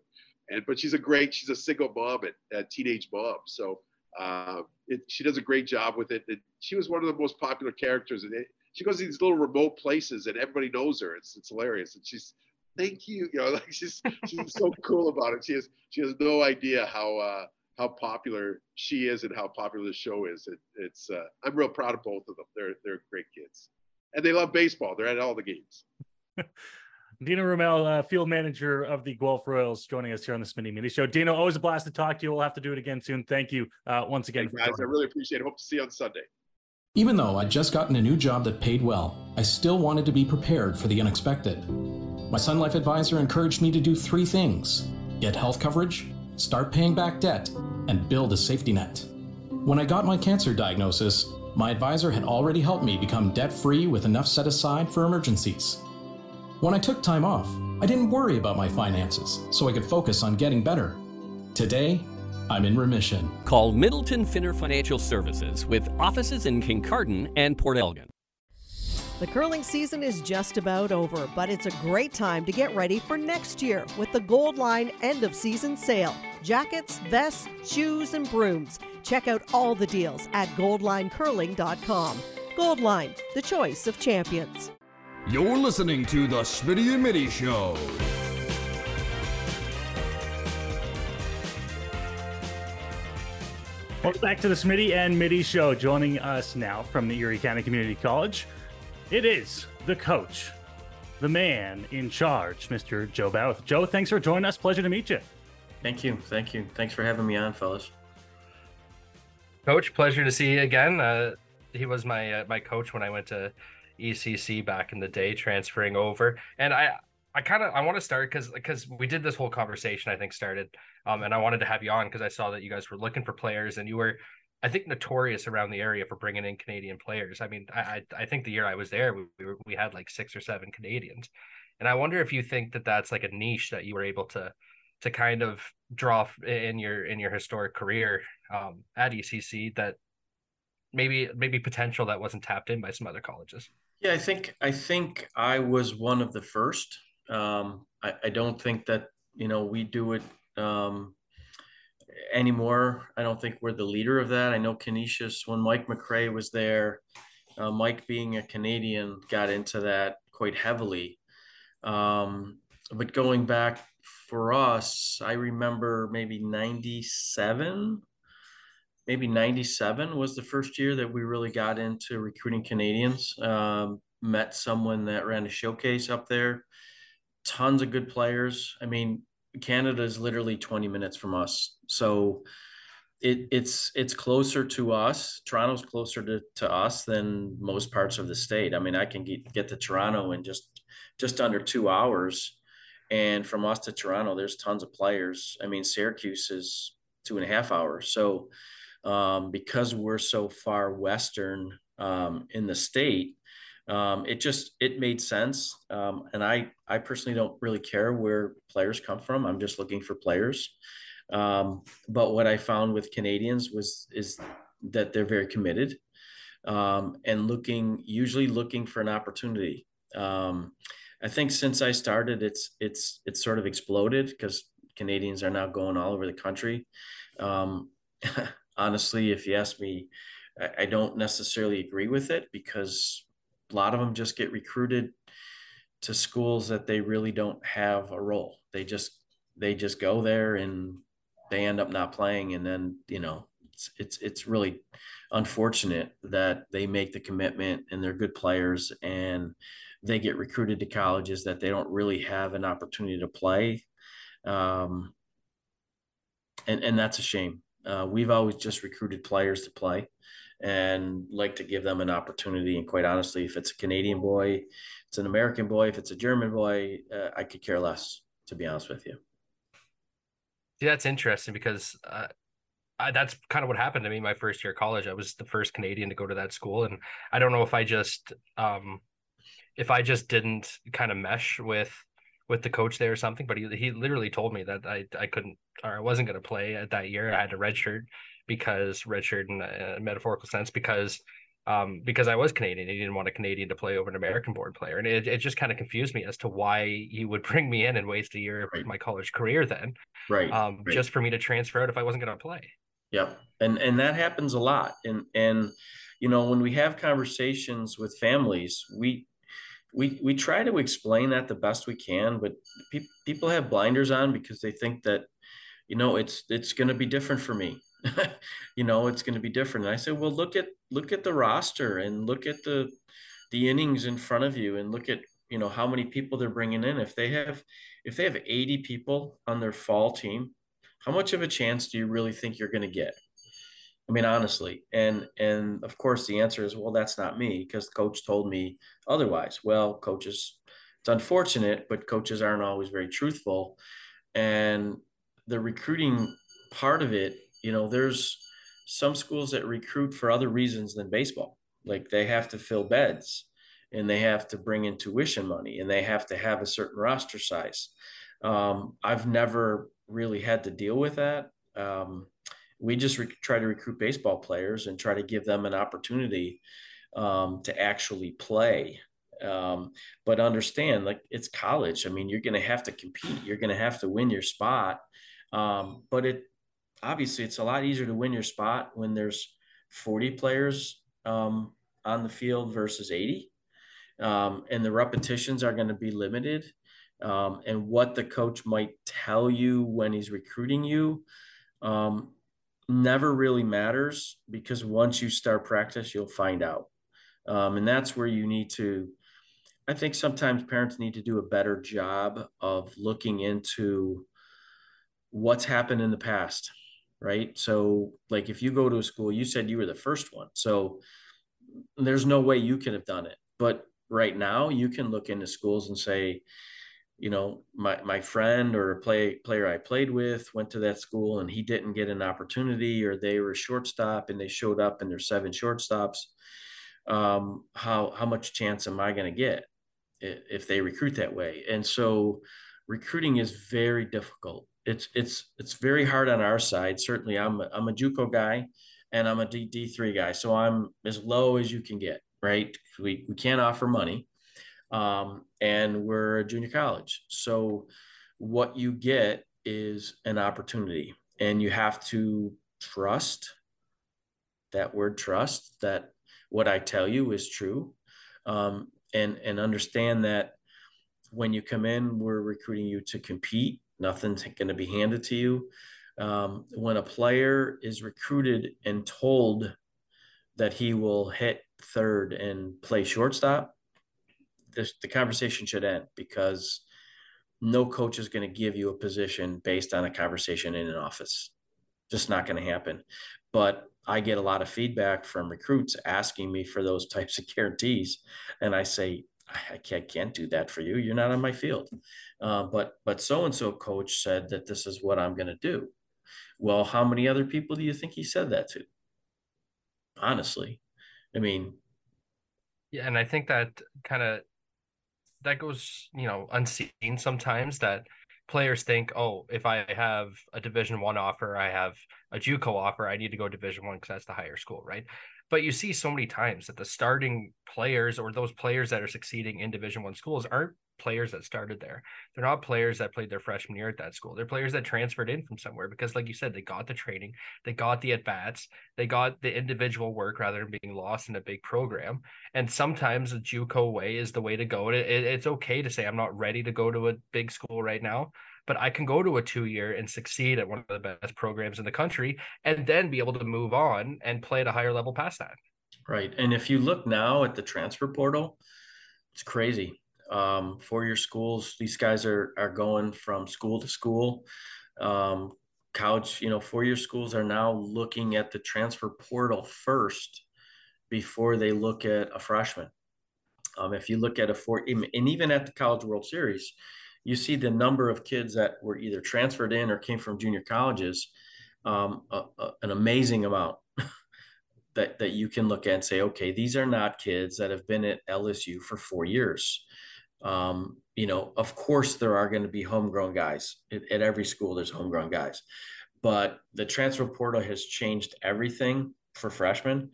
and but she's a great she's a single mom and a teenage mom. So uh, it, she does a great job with it. And she was one of the most popular characters, and it, she goes to these little remote places, and everybody knows her. It's it's hilarious, and she's thank you, you know, *laughs* like she's she's so *laughs* cool about it. She has she has no idea how uh, how popular she is and how popular the show is. It, it's uh, I'm real proud of both of them. They're they're great kids, and they love baseball. They're at all the games. *laughs* Dino Roumel, uh, field manager of the Guelph Royals, joining us here on the Smitty Mini Show. Dino, always a blast to talk to you. We'll have to do it again soon. Thank you uh, once again. Hey, guys, I really appreciate it. Hope to see you on Sunday. Even though I'd just gotten a new job that paid well, I still wanted to be prepared for the unexpected. My Sun Life advisor encouraged me to do three things get health coverage, start paying back debt, and build a safety net. When I got my cancer diagnosis, my advisor had already helped me become debt free with enough set aside for emergencies. When I took time off, I didn't worry about my finances, so I could focus on getting better. Today, I'm in remission. Call Middleton Finner Financial Services with offices in Kincardine and Port Elgin. The curling season is just about over, but it's a great time to get ready for next year with the Gold Line end of season sale. Jackets, vests, shoes, and brooms. Check out all the deals at goldlinecurling.com. Gold Line, the choice of champions. You're listening to the Smitty and Mitty Show. Welcome back to the Smitty and Mitty Show. Joining us now from the Erie County Community College, it is the coach, the man in charge, Mr. Joe Bauth. Joe, thanks for joining us. Pleasure to meet you. Thank you. Thank you. Thanks for having me on, fellas. Coach, pleasure to see you again. Uh, he was my uh, my coach when I went to ECC back in the day, transferring over. And I I kind of I want to start because because we did this whole conversation. I think started, um, and I wanted to have you on because I saw that you guys were looking for players, and you were, I think, notorious around the area for bringing in Canadian players. I mean, I I, I think the year I was there, we we, were, we had like six or seven Canadians, and I wonder if you think that that's like a niche that you were able to to kind of draw in your in your historic career um, at ECC that maybe maybe potential that wasn't tapped in by some other colleges. Yeah, I think I think I was one of the first. Um, I, I don't think that you know we do it um, anymore. I don't think we're the leader of that. I know Canisius when Mike McRae was there. Uh, Mike being a Canadian got into that quite heavily. Um, but going back for us, I remember maybe 97, maybe 97 was the first year that we really got into recruiting Canadians. Um, met someone that ran a showcase up there. Tons of good players. I mean, Canada is literally 20 minutes from us. So it, it's it's closer to us. Toronto's closer to, to us than most parts of the state. I mean, I can get, get to Toronto in just just under two hours. And from us to Toronto, there's tons of players. I mean, Syracuse is two and a half hours. So um, because we're so far western um, in the state. Um, it just it made sense, um, and I I personally don't really care where players come from. I'm just looking for players. Um, but what I found with Canadians was is that they're very committed um, and looking usually looking for an opportunity. Um, I think since I started, it's it's it's sort of exploded because Canadians are now going all over the country. Um, *laughs* honestly, if you ask me, I, I, don't necessarily agree with it because a lot of them just get recruited to schools that they really don't have a role. They just they just go there and they end up not playing, and then you know it's it's it's really unfortunate that they make the commitment and they're good players and they get recruited to colleges that they don't really have an opportunity to play. Um, and, and that's a shame. Uh, we've always just recruited players to play and like to give them an opportunity. And quite honestly, if it's a Canadian boy, it's an American boy, if it's a German boy, uh, I could care less, to be honest with you. Yeah, that's interesting because uh, I, that's kind of what happened to me my first year of college. I was the first Canadian to go to that school, and I don't know if I just um, if I just didn't kind of mesh with with the coach there or something. But he he literally told me that I I couldn't or I wasn't going to play at that year. I had to redshirt because redshirt in a metaphorical sense because um, because I was Canadian. He didn't want a Canadian to play over an American born player. And it, it just kind of confused me as to why he would *laughs* bring me in and waste a year right. of my college career then. Right. Um, right. Just for me to transfer out if I wasn't going to play. Yeah. And, and that happens a lot. And, and, you know, when we have conversations with families, we, we, we try to explain that the best we can, but pe- people have blinders on because they think that, you know, it's, it's going to be different for me. *laughs* you know, it's going to be different. And I said, well, look at, look at the roster and look at the, the innings in front of you and look at, you know, how many people they're bringing in. If they have, if they have 80 people on their fall team, how much of a chance do you really think you're going to get? I mean, honestly, and and of course the answer is, well, that's not me because the coach told me otherwise. Well, coaches, it's unfortunate, but coaches aren't always very truthful, and the recruiting part of it, you know, there's some schools that recruit for other reasons than baseball, like they have to fill beds, and they have to bring in tuition money, and they have to have a certain roster size. Um, I've never really had to deal with that. Um, we just re- try to recruit baseball players and try to give them an opportunity um, to actually play. Um, but understand, like it's college. I mean, you're going to have to compete. You're going to have to win your spot. Um, but it obviously it's a lot easier to win your spot when there's 40 players um, on the field versus 80, um, and the repetitions are going to be limited. Um, and what the coach might tell you when he's recruiting you um, never really matters because once you start practice, you'll find out. Um, and that's where you need to, I think sometimes parents need to do a better job of looking into what's happened in the past, right? So, like if you go to a school, you said you were the first one. So, there's no way you could have done it. But right now, you can look into schools and say, you know, my my friend or a play player I played with went to that school and he didn't get an opportunity, or they were shortstop and they showed up and there's seven shortstops. Um, how how much chance am I going to get if they recruit that way? And so, recruiting is very difficult. It's it's it's very hard on our side. Certainly, I'm a, I'm a JUCO guy, and I'm a D D three guy, so I'm as low as you can get. Right? We we can't offer money um, and we're a junior college. So what you get is an opportunity, and you have to trust that word trust that what I tell you is true, um, and and understand that when you come in, we're recruiting you to compete. Nothing's going to be handed to you. Um, when a player is recruited and told that he will hit third and play shortstop, this, the conversation should end because no coach is going to give you a position based on a conversation in an office. Just not going to happen. But I get a lot of feedback from recruits asking me for those types of guarantees, and I say I can't, can't do that for you. You're not on my field. Uh, but but so and so coach said that this is what I'm going to do. Well, how many other people do you think he said that to? Honestly, I mean, yeah, and I think that kind of that goes, you know, unseen sometimes that players think, oh, if I have a Division One offer, I have a JUCO offer, I need to go Division One because that's the higher school, right? But you see so many times that the starting players or those players that are succeeding in Division One schools aren't players that started there. They're not players that played their freshman year at that school. They're players that transferred in from somewhere because, like you said, they got the training, they got the at bats, they got the individual work rather than being lost in a big program. And sometimes a JUCO way is the way to go. It, it, it's okay to say I'm not ready to go to a big school right now, but I can go to a two year and succeed at one of the best programs in the country, and then be able to move on and play at a higher level past that. Right. And if you look now at the transfer portal, it's crazy um, four-year schools. These guys are are going from school to school. Um, college, you know, four-year schools are now looking at the transfer portal first before they look at a freshman. Um, if you look at a four, and even at the College World Series, you see the number of kids that were either transferred in or came from junior colleges, um, a, a, an amazing amount *laughs* that that you can look at and say, okay, these are not kids that have been at LSU for four years. Um, you know, of course, there are going to be homegrown guys at, at every school. There's homegrown guys, but the transfer portal has changed everything for freshmen.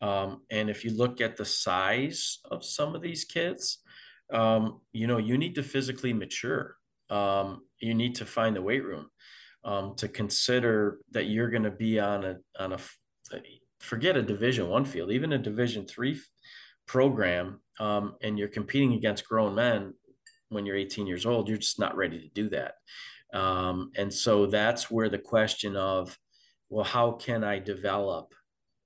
Um, and if you look at the size of some of these kids, um, you know, you need to physically mature. Um, you need to find the weight room um, to consider that you're going to be on a on a forget a Division One field, even a Division Three program um, and you're competing against grown men when you're 18 years old, you're just not ready to do that. Um, and so that's where the question of, well, how can I develop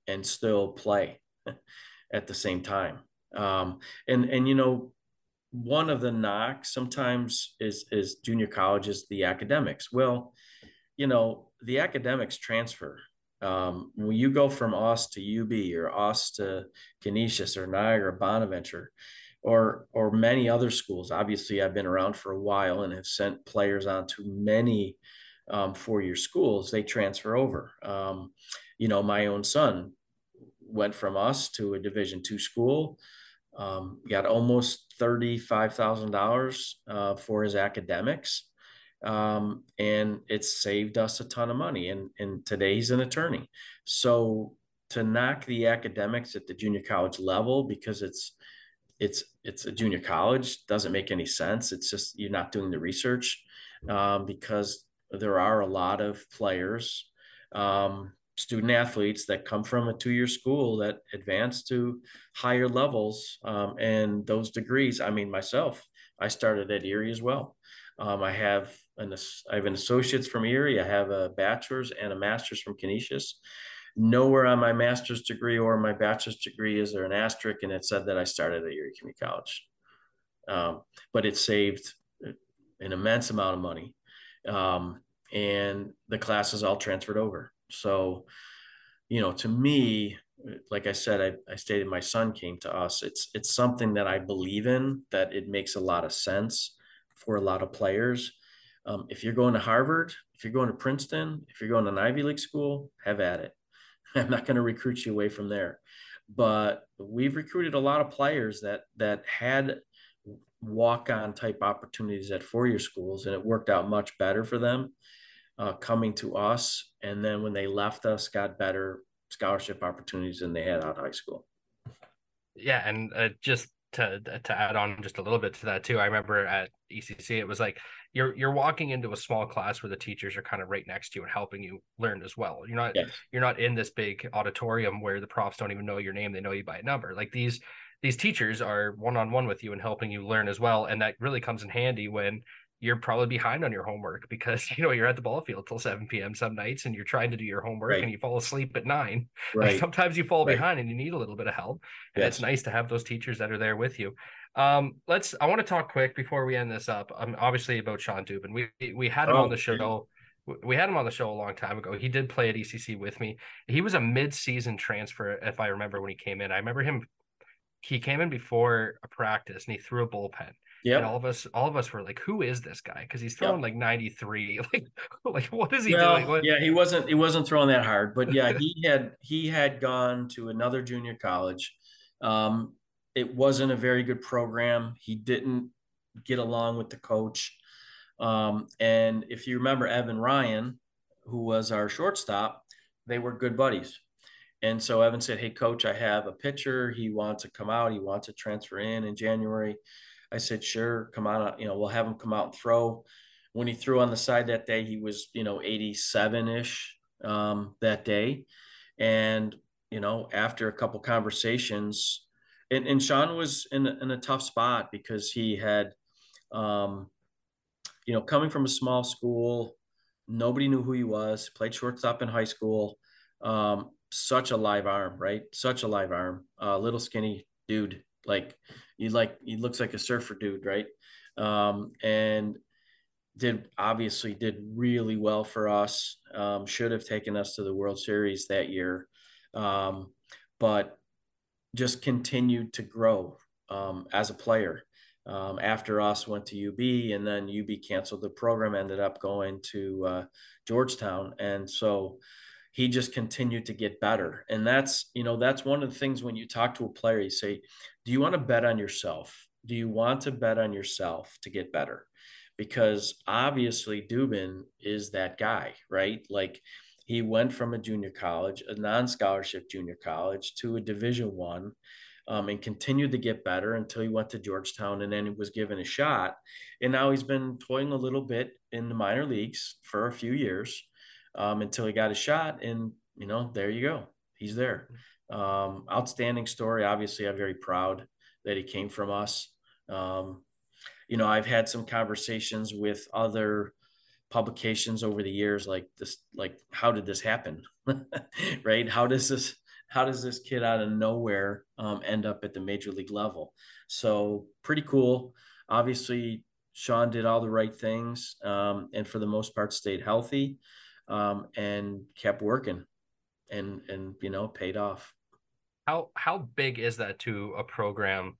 and still play *laughs* at the same time? Um, and and you know, one of the knocks sometimes is is junior colleges the academics. Well, you know, the academics transfer um, when you go from us to UB or us to Canisius or Niagara, Bonaventure, or or many other schools. Obviously, I've been around for a while and have sent players on to many um, four-year schools. They transfer over. Um, you know, my own son went from us to a Division two school. Um, got almost thirty-five thousand uh, dollars for his academics um, and it's saved us a ton of money. And and today he's an attorney. So to knock the academics at the junior college level because it's it's it's a junior college doesn't make any sense. It's just you're not doing the research um, because there are a lot of players, um, student athletes that come from a two-year school that advance to higher levels um, and those degrees. I mean, myself, I started at Erie as well. Um, I have an I have an associate's from Erie. I have a bachelor's and a master's from Canisius. Nowhere on my master's degree or my bachelor's degree is there an asterisk, and it said that I started at Erie Community College. Um, but it saved an immense amount of money, um, and the classes all transferred over. So, you know, to me, like I said, I, I stated my son came to us. It's it's something that I believe in. That it makes a lot of sense for a lot of players. Um, if you're going to Harvard, if you're going to Princeton, if you're going to an Ivy League school, have at it. *laughs* I'm not going to recruit you away from there. But we've recruited a lot of players that that had walk-on type opportunities at four-year schools, and it worked out much better for them uh, coming to us. And then when they left us, got better scholarship opportunities than they had out of high school. Yeah, and uh, just to to add on just a little bit to that too. I remember at ECC, it was like you're you're walking into a small class where the teachers are kind of right next to you and helping you learn as well. You're not yes. you're not in this big auditorium where the profs don't even know your name; they know you by a number. Like these these teachers are one on one with you and helping you learn as well, and that really comes in handy when you're probably behind on your homework *laughs* because you know you're at the ball field till 7 p.m. some nights and you're trying to do your homework right. and you fall asleep at nine. *laughs* Right. Like sometimes you fall right. behind and you need a little bit of help. And yes. it's nice to have those teachers that are there with you. Um, let's I want to talk quick before we end this up. Um, obviously about Shawn Dubin. We we had him oh, on the show. We had him on the show a long time ago. He did play at ECC with me. He was a mid-season transfer, if I remember when he came in. I remember him. He came in before a practice and he threw a bullpen Yeah. And all of us, all of us were like, "Who is this guy?" Because he's throwing like 93. *laughs* Like, like what is he well, doing? What- yeah, he wasn't he wasn't throwing that hard, but yeah, he had he had gone to another junior college. Um, it wasn't a very good program. He didn't get along with the coach. Um, and if you remember Evan Ryan, who was our shortstop, they were good buddies. And so Evan said, Hey, coach, I have a pitcher. He wants to come out. He wants to transfer in in January. I said, Sure, come on. You know, we'll have him come out and throw. When he threw on the side that day, he was, you know, 87 ish um, that day. And, you know, after a couple conversations, and, and Shawn was in, in a tough spot because he had, um, you know, coming from a small school, nobody knew who he was, played shortstop in high school. Um, such a live arm, right? Such a live arm, uh, little skinny dude. Like he like he looks like a surfer dude, right? Um, and did obviously did really well for us. Um, should have taken us to the World Series that year, um, but just continued to grow um, as a player. Um, after us went to UB and then UB canceled the program, ended up going to uh, Georgetown. And so he just continued to get better. And that's, you know, that's one of the things when you talk to a player, you say, do you want to bet on yourself? Do you want to bet on yourself to get better? Because obviously Dubin is that guy, right? Like he went from a junior college, a non-scholarship junior college to a division one um, and continued to get better until he went to Georgetown and then he was given a shot. And now he's been toying a little bit in the minor leagues for a few years um, until he got a shot. And, you know, there you go. He's there. Um, outstanding story. Obviously, I'm very proud that he came from us. Um, you know, I've had some conversations with other publications over the years like this like how did this happen *laughs* right how does this how does this kid out of nowhere um, end up at the major league level? So pretty cool. Obviously, Shawn did all the right things, um, and for the most part, stayed healthy um, and kept working, and and you know paid off. How how big is that to a program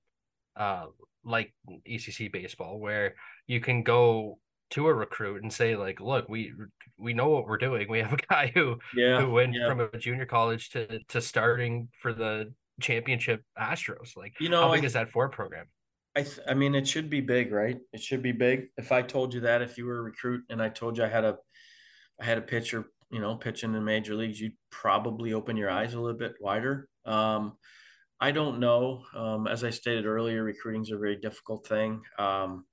uh, like ECC baseball, where you can go to a recruit and say like look we we know what we're doing. We have a *laughs* guy who yeah, who went yeah. from a junior college to to starting for the championship astros. Like you know how big I, is that for program? I, th- I mean it should be big right? It should be big. If i told you that if you were a recruit and i told you i had a i had a pitcher you know pitching in major leagues you'd probably open your eyes a little bit wider. Um i don't know. Um as i stated earlier recruiting is a very difficult thing. Um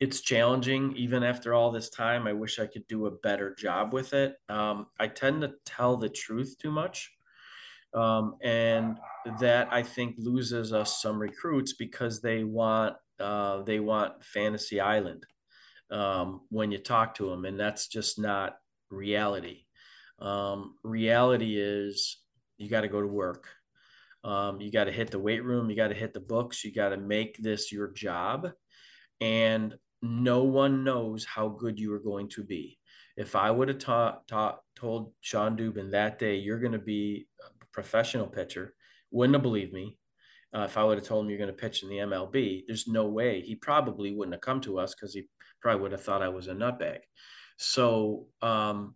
it's challenging even after all this time. I wish i could do a better job with it. Um, i tend to tell the truth too much um, and that i think loses us some recruits because they want uh, they want fantasy island um, when you talk to them and that's just not reality. Um, reality is you got to go to work. Um, you got to hit the weight room you got to hit the books you got to make this your job. And no one knows how good you are going to be. If I would have taught, told Shawn Dubin that day, you're going to be a professional pitcher, wouldn't have believed me. Uh, if I would have told him you're going to pitch in the MLB, there's no way. He probably wouldn't have come to us because he probably would have thought I was a nutbag. So, um,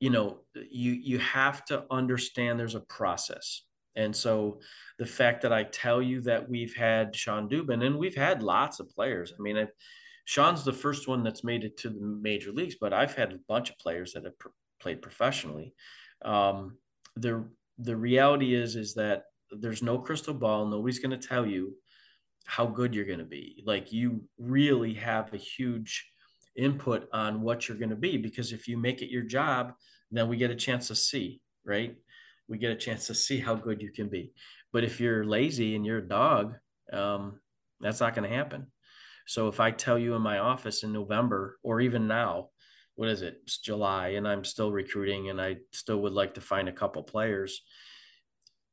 you know, you you have to understand there's a process. And so the fact that I tell you that we've had Shawn Dubin and we've had lots of players. I mean, I've, Shawn's the first one that's made it to the major leagues, but I've had a bunch of players that have pr- played professionally. Um, the the reality is is that there's no crystal ball. Nobody's going to tell you how good you're going to be. Like you really have a huge input on what you're going to be because if you make it your job, then we get a chance to see, right? We get a chance to see how good you can be. But if you're lazy and you're a dog, um, that's not going to happen. So if I tell you in my office in November or even now, what is it? It's July and I'm still recruiting and I still would like to find a couple players.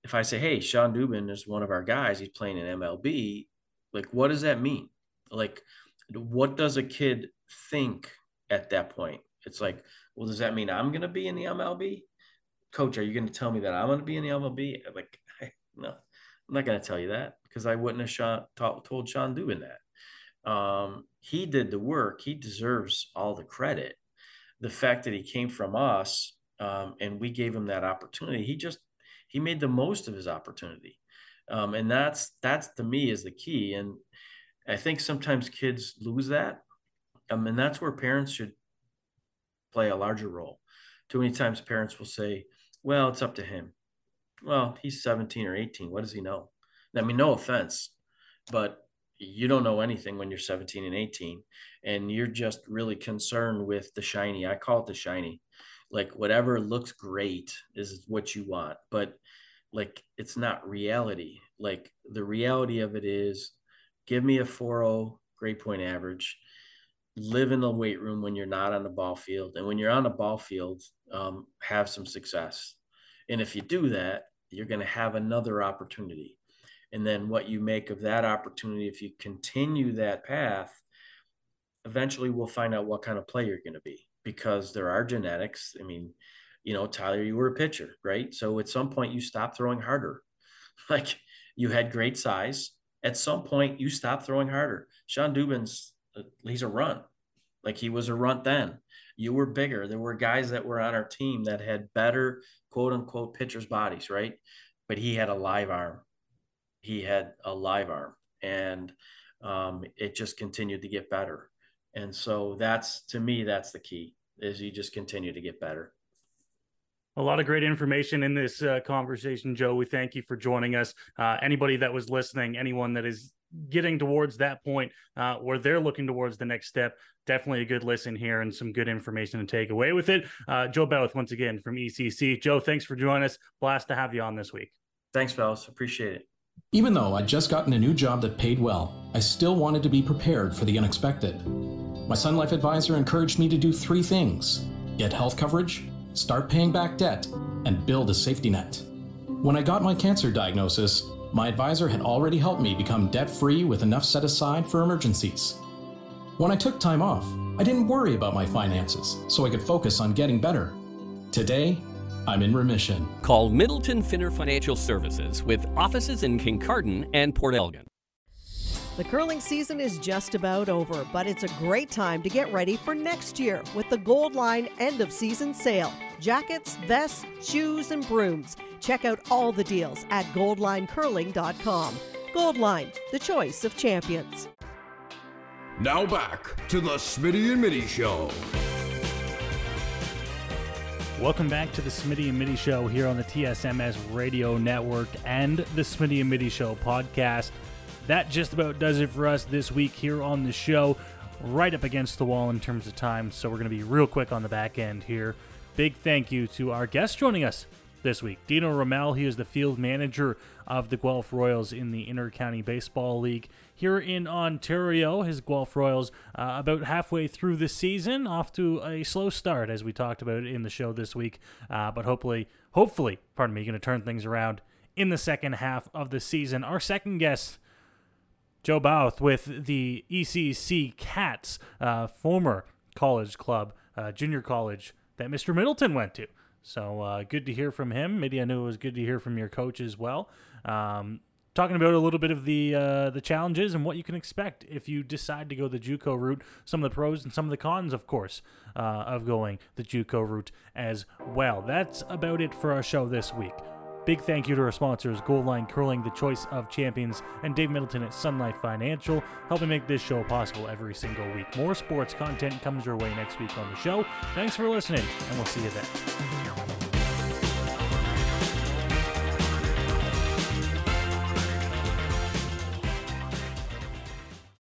If I say, hey, Shawn Dubin is one of our guys, he's playing in MLB, like what does that mean? Like what does a kid think at that point? It's like, well, does that mean I'm going to be in the MLB? Coach, are you going to tell me that I'm going to be in the MLB? Like, *laughs* no, I'm not going to tell you that because I wouldn't have Shawn, told Shawn Dubin that. Um, he did the work. He deserves all the credit. The fact that he came from us um, and we gave him that opportunity, he just he made the most of his opportunity, um, and that's that's to me is the key. And I think sometimes kids lose that, um, and that's where parents should play a larger role. Too many times parents will say, "Well, it's up to him." Well, he's 17 or 18. What does he know? I mean, no offense, but you don't know anything when you're 17 and 18 and you're just really concerned with the shiny. I call it the shiny. Like whatever looks great is what you want but like it's not reality. Like the reality of it is give me a 4.0 grade point average live in the weight room when you're not on the ball field and when you're on the ball field um, have some success. And if you do that you're going to have another opportunity and then what you make of that opportunity if you continue that path eventually we'll find out what kind of player you're going to be because there are genetics. I mean you know tyler you were a pitcher right? So at some point you stop throwing harder. *laughs* Like you had great size. At some point you stop throwing harder. Shawn Dubin's uh, he's a run like he was a runt then. You were bigger. There were guys that were on our team that had better quote unquote pitchers bodies right? But he had a live arm he had a live arm and um, it just continued to get better. And so that's to me that's the key is you just continue to get better. A lot of great information in this uh, conversation joe. We thank you for joining us. Uh, anybody that was listening anyone that is getting towards that point uh, where they're looking towards the next step definitely a good listen here and some good information to take away with it. Uh, joe Bauth once again from ecc joe thanks for joining us. Blast to have you on this week. Thanks fellas. Appreciate it even though I'd just gotten a new job that paid well, I still wanted to be prepared for the unexpected. My Sun Life advisor encouraged me to do three things get health coverage, start paying back debt, and build a safety net. When I got my cancer diagnosis, my advisor had already helped me become debt free with enough set aside for emergencies. When I took time off, I didn't worry about my finances, so I could focus on getting better. Today, I'm in remission. Call Middleton Finner Financial Services with offices in Kincardine and Port Elgin. The curling season is just about over, but it's a great time to get ready for next year with the Gold Line end of season sale. Jackets, vests, shoes, and brooms. Check out all the deals at goldlinecurling.com. Goldline, the choice of champions. Now back to the Smitty and Mitty Show. Welcome back to the Smitty and Mitty Show here on the TSMS Radio Network and the Smitty and Mitty Show podcast. That just about does it for us this week here on the show. Right up against the wall in terms of time, so we're going to be real quick on the back end here. Big thank you to our guest joining us this week. Dino Roumel, he is the field manager of the Guelph Royals in the Inter-County Baseball League here in Ontario. His Guelph Royals uh, about halfway through the season, off to a slow start as we talked about in the show this week, uh, but hopefully, hopefully, pardon me, going to turn things around in the second half of the season. Our second guest. Joe Bauth with the ECC Cats, uh, former college club, uh, junior college that Mr. Middleton went to. So uh, good to hear from him. Maybe I knew it was good to hear from your coach as well. Um, talking about a little bit of the uh, the challenges and what you can expect if you decide to go the JUCO route. Some of the pros and some of the cons, of course, uh, of going the JUCO route as well. That's about it for our show this week. Big thank you to our sponsors, Gold Line Curling, the choice of champions, and Dave Middleton at Sun Life Financial, helping make this show possible every single week. More sports content comes your way next week on the show. Thanks for listening, and we'll see you then.